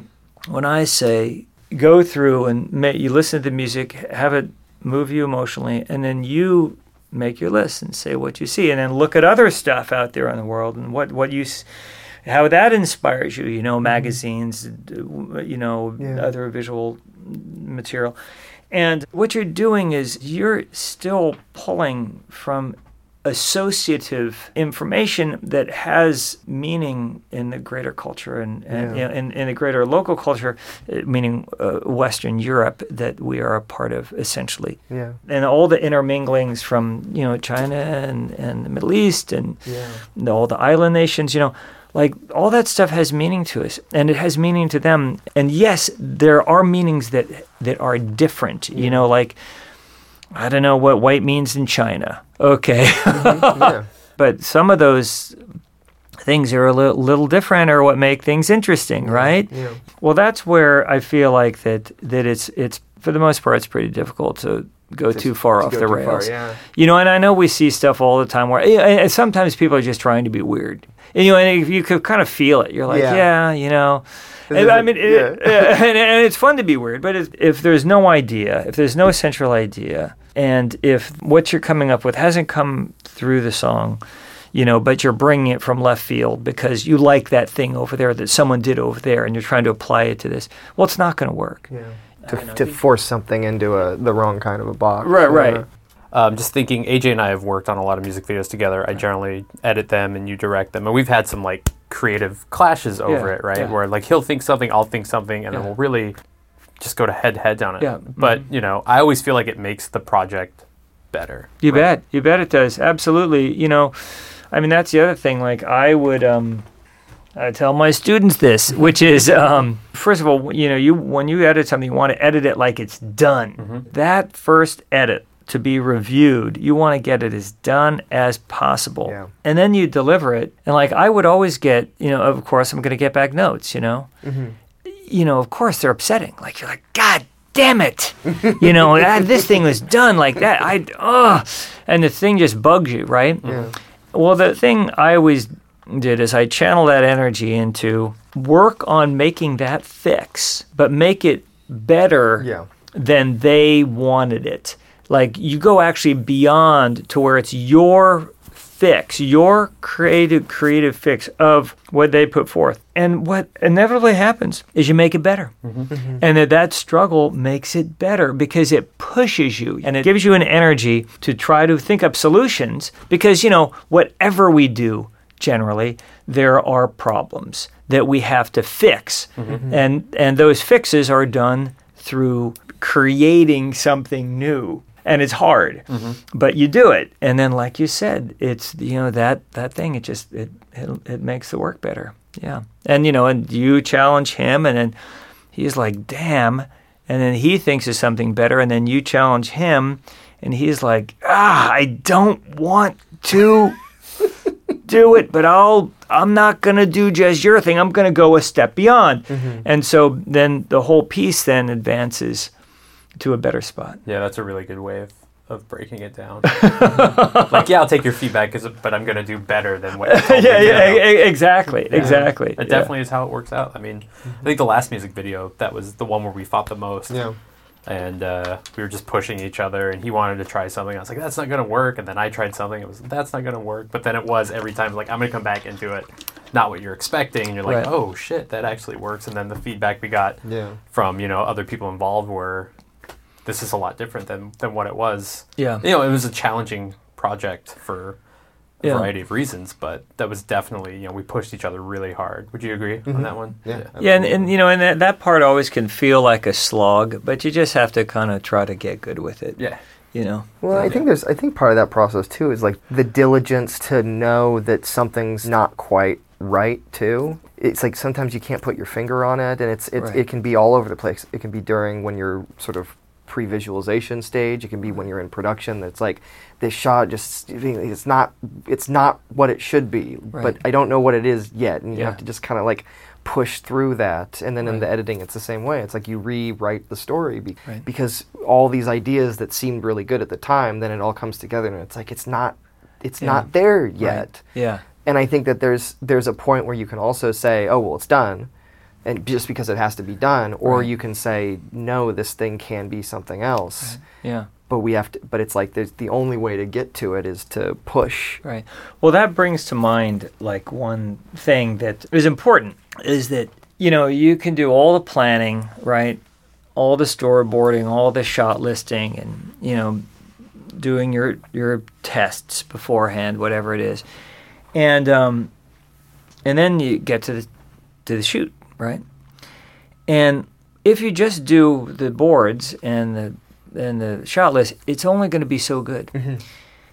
when I say go through and ma- you listen to the music, have it move you emotionally, and then you make your list and say what you see, and then look at other stuff out there in the world and what what you. How that inspires you, you know, mm-hmm. magazines, you know, Yeah. other visual material. And what you're doing is you're still pulling from associative information that has meaning in the greater culture and, and Yeah. in, in the greater local culture, uh, meaning uh, Western Europe, that we are a part of essentially. Yeah. And all the interminglings from, you know, China and, and the Middle East and Yeah. all the island nations, you know, like all that stuff has meaning to us and it has meaning to them and yes there are meanings that that are different you know like i don't know what white means in china okay mm-hmm. yeah. but some of those things are a little, little different or what make things interesting right Yeah. well that's where i feel like that that it's it's for the most part it's pretty difficult to go Just too far to off the too far, rails yeah. you know, and I know we see stuff all the time where and sometimes people are just trying to be weird. And, you know, and you could kind of feel it. You're like, Yeah. yeah, you know. And, I mean, it, and, and it's fun to be weird, but if, if there's no idea, if there's no central idea, and if what you're coming up with hasn't come through the song, you know, but you're bringing it from left field because you like that thing over there that someone did over there, and you're trying to apply it to this, well, it's not going to work. Yeah. To, to force something into a the wrong kind of a box. Right, right. Yeah. Um, just thinking, AJ and I have worked on a lot of music videos together. I generally edit them and you direct them, and we've had some like creative clashes over Yeah, it, right? yeah. Where like he'll think something, I'll think something, and then we'll really just go to head head on it. Yeah, But you know, I always feel like it makes the project better. You bet. You bet it does. Absolutely. You know, I mean, that's the other thing. Like, I would um, I tell my students this, which is, um, first of all, you know, you when you edit something, you want to edit it like it's done. That first edit to be reviewed, you want to get it as done as possible. Yeah. And then you deliver it. And like, I would always get, you know, of course, I'm going to get back notes, you know? You know, of course they're upsetting. Like you're like, God damn it, you know, this thing was done like that. I, ugh, and the thing just bugs you, right? Yeah. Well, the thing I always did is I channel that energy into work on making that fix, but make it better Yeah. than they wanted it. Like you go actually beyond to where it's your fix, your creative creative fix of what they put forth. And what inevitably happens is you make it better. Mm-hmm. Mm-hmm. And that that struggle makes it better because it pushes you and it gives you an energy to try to think up solutions because you know whatever we do generally there are problems that we have to fix. Mm-hmm. And and those fixes are done through creating something new and it's hard but you do it. And then like you said it's you know that that thing it just it it, it makes the work better. Yeah. And you know and you challenge him and then he's like damn. And then he thinks of something better and then you challenge him and he's like ah i don't want to do it, but I'll I'm not gonna do just your thing. I'm gonna go a step beyond. And so then the whole piece then advances to a better spot. Yeah, that's a really good way of, of breaking it down. like, yeah, I'll take your feedback, 'cause- but I'm going to do better than what you told me yeah, to yeah, do. e- e- exactly, exactly. It definitely is how it works out. I mean, I think the last music video, that was the one where we fought the most. Yeah. And uh, we were just pushing each other, and he wanted to try something. I was like, that's not going to work. And then I tried something. It was, that's not going to work. But then it was every time, like, I'm going to come back and do it. Not what you're expecting. And you're like, Right. oh, shit, that actually works. And then the feedback we got Yeah. from, you know, other people involved were, this is a lot different than, than what it was. Yeah. You know, it was a challenging project for a Yeah. variety of reasons, but that was definitely, you know, we pushed each other really hard. Would you agree on mm-hmm. that one? Yeah. Yeah, and, and you know, and that, that part always can feel like a slog, but you just have to kind of try to get good with it. Yeah. You know. Well, I think there's. I think part of that process too is like the diligence to know that something's not quite right too. It's like sometimes you can't put your finger on it, and it's, it's Right. it can be all over the place. It can be during when you're sort of pre-visualization stage. It can be when you're in production. That's like this shot just it's not it's not what it should be, but I don't know what it is yet, and you Yeah. have to just kind of like push through that. And then in the editing, it's the same way. It's like you rewrite the story be- Right. because all these ideas that seemed really good at the time, then it all comes together, and it's like it's not it's Yeah. not there yet. Right. Yeah. And I think that there's there's a point where you can also say, oh well, it's done, and just because it has to be done, or Right. you can say, no, this thing can be something else. Yeah. But we have to. But it's like there's the only way to get to it is to push. Right. Well, that brings to mind like one thing that is important is that you know you can do all the planning, right? All the storyboarding, all the shot listing, and you know doing your your tests beforehand, whatever it is, and um, and then you get to the to the shoot, right? And if you just do the boards and the and the shot list, it's only going to be so good mm-hmm.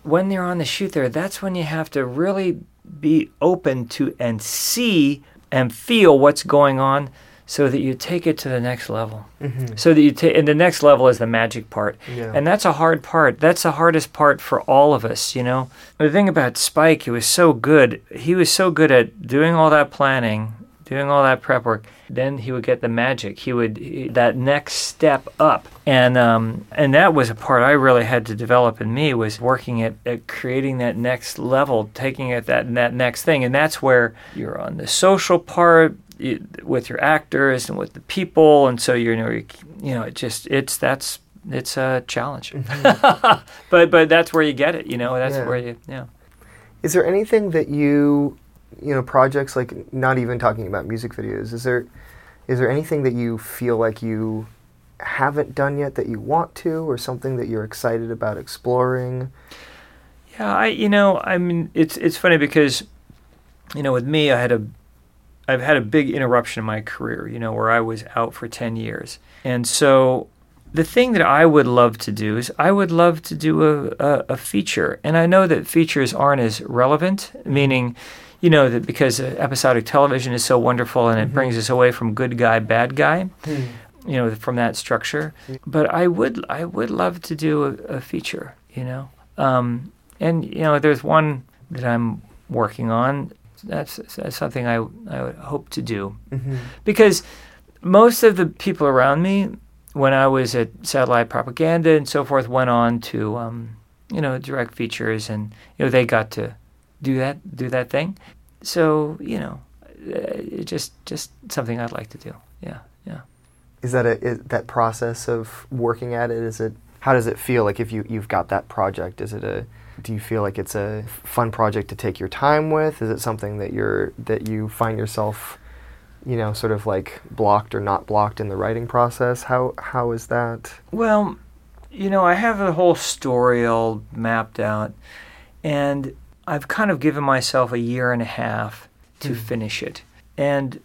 when they're on the shoot there, that's when you have to really be open to and see and feel what's going on so that you take it to the next level. Mm-hmm. So that you take, and the next level is the magic part. Yeah. And that's a hard part. That's the hardest part for all of us, you know. The thing about Spike, he was so good. He was so good at doing all that planning, doing all that prep work. Then he would get the magic. He would he- that next step up, and um, and that was a part I really had to develop in me was working at, at creating that next level, taking it that that next thing, and that's where you're on the social part you, with your actors and with the people, and so you're you know, you you know it just it's that's it's a challenge, but but that's where you get it, you know. That's Yeah. where you yeah. Is there anything that you, you know, projects like not even talking about music videos? Is there, is there anything that you feel like you haven't done yet that you want to, or something that you're excited about exploring? Yeah, I you know, I mean it's it's funny because you know, with me I had a I've had a big interruption in my career, you know, where I was out for 10 years. And so the thing that I would love to do is I would love to do a, a, a feature. And I know that features aren't as relevant, meaning, you know, that because uh, episodic television is so wonderful and it brings us away from good guy, bad guy, you know, from that structure. But I would, I would love to do a, a feature, you know. Um, and, you know, there's one that I'm working on. That's, that's something I, I would hope to do Mm-hmm. because most of the people around me when I was at Satellite Propaganda and so forth went on to um, you know direct features and you know they got to do that do that thing. So you know, uh, just just something I'd like to do. Yeah, yeah. Is that a is that process of working at it? Is it how does it feel like if you you've got that project? Is it a do you feel like it's a fun project to take your time with? Is it something that you're that you find yourself, you know, sort of like blocked or not blocked in the writing process? How how is that? Well, you know, I have a whole story all mapped out, and I've kind of given myself a year and a half to finish it. And,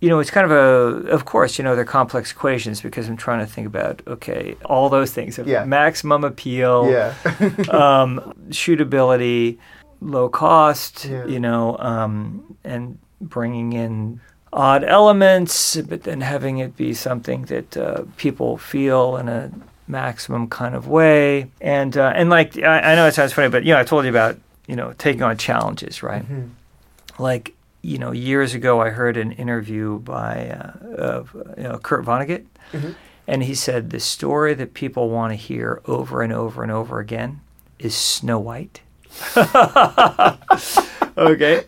you know, it's kind of a, of course, you know, they're complex equations because I'm trying to think about, okay, all those things of Yeah. maximum appeal, Yeah. um, shootability, low cost, Yeah. you know, um, and bringing in odd elements, but then having it be something that uh, people feel in a maximum kind of way. And uh, and like I, I know it sounds funny, but you know, I told you about you know taking on challenges, right? Mhm. Like you know, years ago, I heard an interview by uh, of you know Kurt Vonnegut. Mhm. And he said the story that people want to hear over and over and over again is Snow White. okay.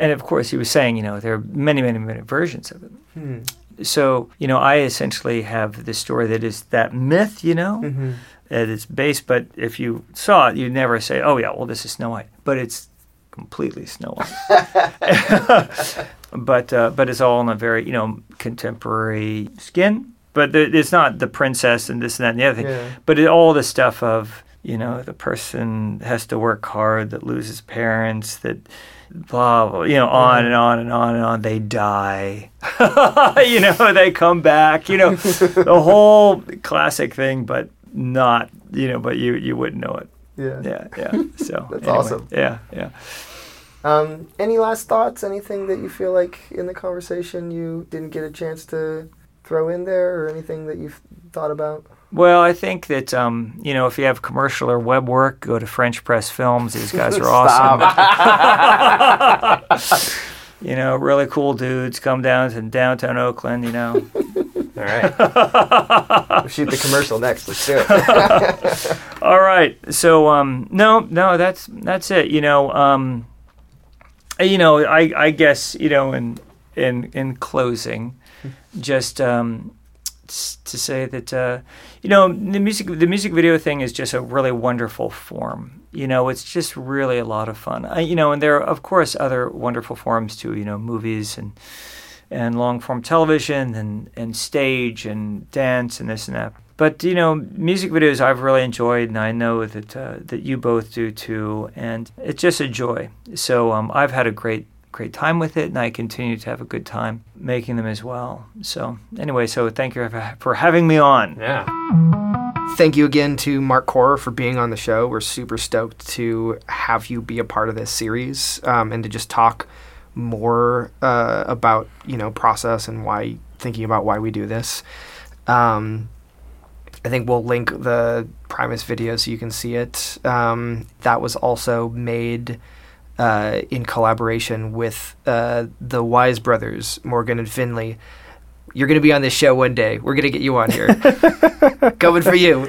And of course, he was saying, you know, there are many, many, many versions of it. Hmm. So, you know, I essentially have this story that is that myth, you know, Mhm. At its base. But if you saw it, you'd never say, oh, yeah, well, this is Snow White. But it's completely Snow White. but uh, but it's all in a very, you know, contemporary skin. But it's not the princess and this and that and the other thing. Yeah. But it, all the stuff of, you know, the person has to work hard, that loses parents, that blah, blah you know, on and on and on and on. They die. you know, they come back. You know, the whole classic thing, but not, you know, but you, you wouldn't know it. Yeah. Yeah, yeah. So That's anyway, awesome. Yeah, yeah. Um, any last thoughts? Anything that you feel like in the conversation you didn't get a chance to throw in there, or anything that you've thought about? Well, I think that um, you know if you have commercial or web work, go to French Press Films. These guys are awesome. you know, really cool dudes. Come down to downtown Oakland. You know. All right. We'll shoot the commercial next. Let's do it. All right. So um, no, no, that's that's it. You know, um, you know, I I guess you know in in in closing, just um, to say that uh, you know the music the music video thing is just a really wonderful form. You know, it's just really a lot of fun. I, you know, and there are of course other wonderful forms too. You know, movies and and long form television and, and stage and dance and this and that. But you know, music videos I've really enjoyed, and I know that uh, that you both do too. And it's just a joy. So um, I've had a great great time with it, and I continue to have a good time making them as well. So anyway, so thank you for- for having me on. Yeah. thank you again to Mark Kohr for being on the show. We're super stoked to have you be a part of this series um, and to just talk more uh, about you know process and why thinking about why we do this. Um, I think we'll link the Primus video so you can see it. Um, that was also made uh, in collaboration with uh, the Wise brothers, Morgan and Finley. You're going to be on this show one day. We're going to get you on here. Coming for you.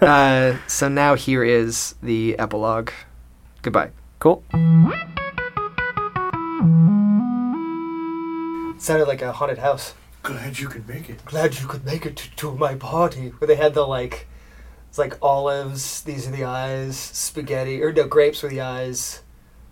Uh, so now here is the epilogue. Goodbye. Cool. Sounded like a haunted house. Glad you could make it. Glad you could make it to, to my party. Where they had the like, it's like olives. These are the eyes. Spaghetti or no grapes were the eyes.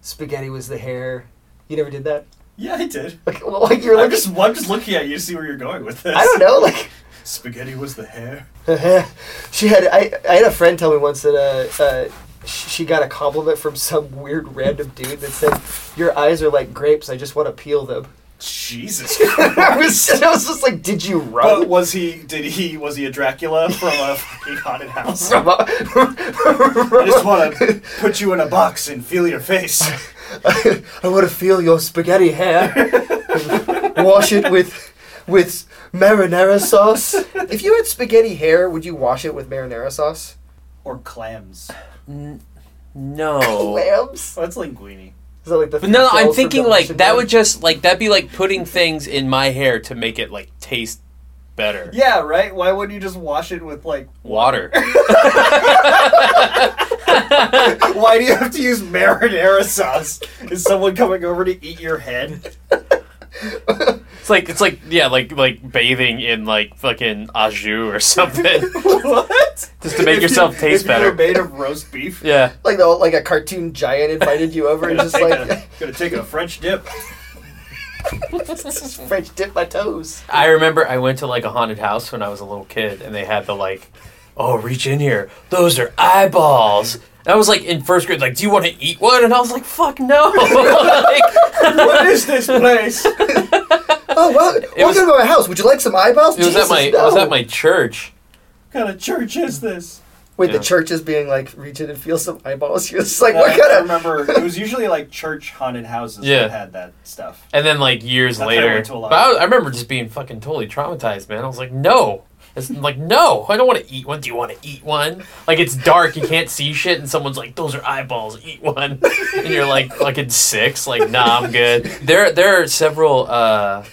Spaghetti was the hair. You never did that. Yeah, I did. Like, well, like you're I'm like just, I'm just looking at you to see where you're going with this. I don't know. Like Spaghetti was the hair. she had. I I had a friend tell me once that uh, uh she got a compliment from some weird random dude that said, "Your eyes are like grapes. I just want to peel them." Jesus I was, I was just like, "Did you run?" But was he? Did he? Was he a Dracula from a fucking haunted house? From a- I just want to put you in a box and feel your face. I, want to feel your spaghetti hair. wash it with with marinara sauce. If you had spaghetti hair, would you wash it with marinara sauce? Or clams. No. Clams? Oh, that's linguine. Is that like the But no, shells I'm thinking like that Man? would just like that'd be like putting things in my hair to make it like taste better. Yeah, right. Why wouldn't you just wash it with like? Water. Why do you have to use marinara sauce? Is someone coming over to eat your head? It's like it's like yeah, like like bathing in like fucking au jus or something, what? just to make If yourself you, taste if You were better. made of roast beef. Yeah. like the like a cartoon giant invited you over and just gonna, like gonna take a French dip. French dip my toes. I remember I went to like a haunted house when I was a little kid, and they had the like, oh, reach in here. Those are eyeballs. And I was like in first grade, like, do you want to eat one? And I was like, fuck no. like, what is this place? Oh well, welcome was- to my house. Would you like some eyeballs? it was at Jesus, my it was at my church. What kind of church is this? Wait, Yeah. the church is being like reach in and feel some eyeballs. You're just like, I, what kind of? remember it was usually like church haunted houses Yeah. that had that stuff. And then like years That's how I later, went to a lot. but I, was- I remember just being fucking totally traumatized, man. I was like, no. It's like, no, I don't want to eat one. Do you want to eat one? Like, it's dark, you can't see shit, and someone's like, those are eyeballs, eat one. And you're like, fucking six, like, nah, I'm good. There, there are several, uh,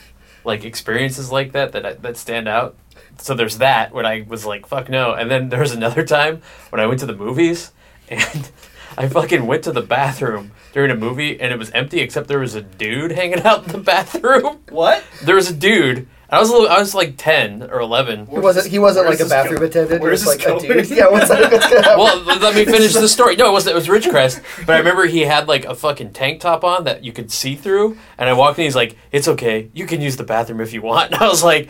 like, experiences like that that, I, that stand out. So there's that when I was like, fuck no. And then there was another time when I went to the movies, and I fucking went to the bathroom during a movie, and it was empty except there was a dude hanging out in the bathroom. What? There was a dude. I was a little, I was like ten or eleven. He wasn't. He wasn't like a bathroom going? attendant. Where's this like a going? dude. Yeah, what's, that, what's gonna? Well, let me finish the story. No, it wasn't. It was Ridgecrest. But I remember he had like a fucking tank top on that you could see through. And I walked in. He's like, "It's okay. You can use the bathroom if you want." And I was like.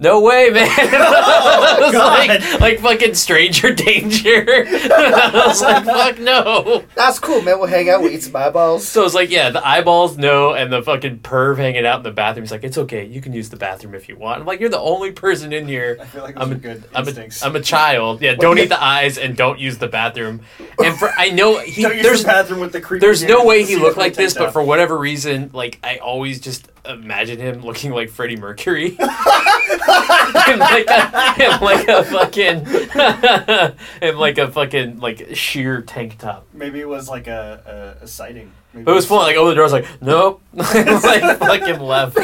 No way, man! I oh, was God. like, like fucking stranger danger. I was like, fuck no. That's cool, man. We'll hang out. We'll eat some eyeballs. So it's like, yeah, the eyeballs, no, and the fucking perv hanging out in the bathroom. He's like, it's okay, you can use the bathroom if you want. I'm like, you're the only person in here. I feel like I'm a, good I'm a, instincts. I'm a child. Yeah, don't eat the eyes and don't use the bathroom. And for I know he Don't use there's the bathroom with the creepy. there's no way he looked like this, take but for whatever reason, like I always just imagine him looking like Freddie Mercury. in like a in like a fucking in like a fucking like sheer tank top. maybe it was like a a, a sighting. Maybe But it was fun. Like open the door, I was like, nope. like fucking left.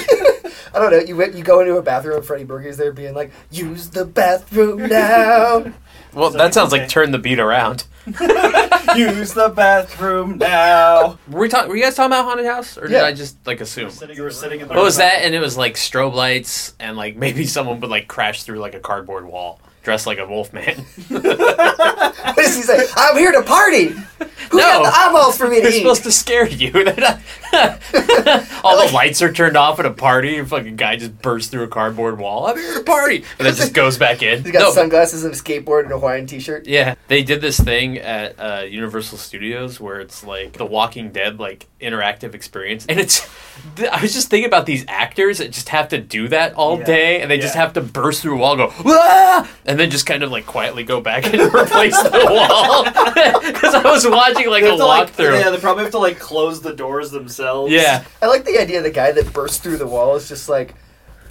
I don't know. You went. You go into a bathroom and Freddie Mercury's there, being like, "Use the bathroom now." Well, So that sounds like turn the beat around. Use the bathroom now. Were we talking? Were you guys talking about haunted house, or did Yeah. I just like assume? You were sitting in the. What was that? And it was like strobe lights, and like maybe someone would like crash through like a cardboard wall, dressed like a wolf man. What does he say? I'm here to party. Who No. got the eyeballs for me to They're eat? supposed to scare you. Not. All the lights are turned off at a party, and fucking guy just bursts through a cardboard wall. I'm here at a party, and then just goes back in. He's got No, sunglasses and a skateboard and a Hawaiian t-shirt. yeah, they did this thing at uh, Universal Studios where it's like the Walking Dead like interactive experience, and it's. I was just thinking about these actors that just have to do that all Yeah. day, and they just have to burst through a wall, and go ah, and then just kind of like quietly go back and replace the wall. Because I was watching like They a have to, like, walkthrough. yeah, they probably have to like close the doors themselves. Yeah, I like the idea of the guy that burst through the wall is just like,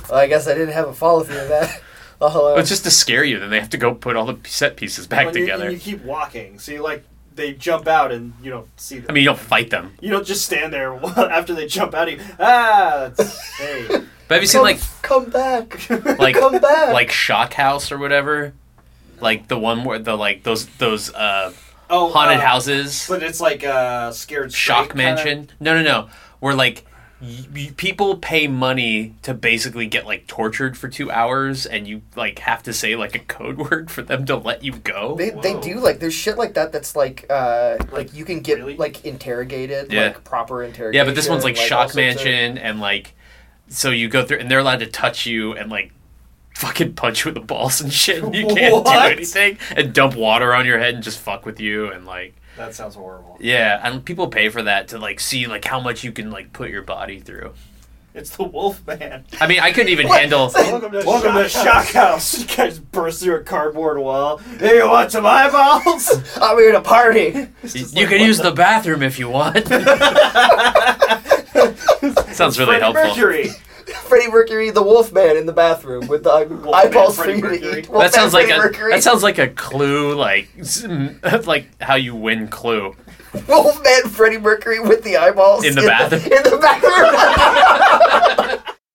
well, I guess I didn't have a follow through of that. I'll, uh, it's just to scare you. Then they have to go put all the set pieces back And you- together. and you keep walking, so you like they jump out and you don't see them. I mean, you don't fight them. you don't just stand there after they jump out. You ah, that's, hey. But have you seen like come back, like come back. like Shock House or whatever? Like the one where the like those those uh Oh, haunted uh, houses, But it's like uh, scared Shock straight kinda- Mansion. No, no, no. Where like y- y- people pay money to basically get like tortured for two hours, and you like have to say like a code word for them to let you go. They, they do like there's shit like that that's like uh like you can get Really? like interrogated Yeah. like proper interrogation. Yeah, but this one's like, and, all Shock sorts of- Mansion, and like, so you go through, and they're allowed to touch you and like fucking punch you with the balls and shit. And you can't do What? anything, and dump water on your head and just fuck with you, and like, That sounds horrible. yeah, and people pay for that to like see like how much you can like put your body through. It's the Wolf Man. I mean, I couldn't even What? handle. Welcome to, welcome Shock, House. You guys burst through a cardboard wall. Hey, you want some eyeballs? I'm here to party. You, just you can use the- the bathroom if you want. Sounds really Freddie helpful. Mercury. Freddie Mercury, the Wolfman in the bathroom with the eyeballs for Freddie you to Mercury. eat. That Wolfman sounds like Freddie a Mercury. that sounds like a clue, like like how you win clue. Wolfman Freddie Mercury with the eyeballs In the bathroom. In the bathroom.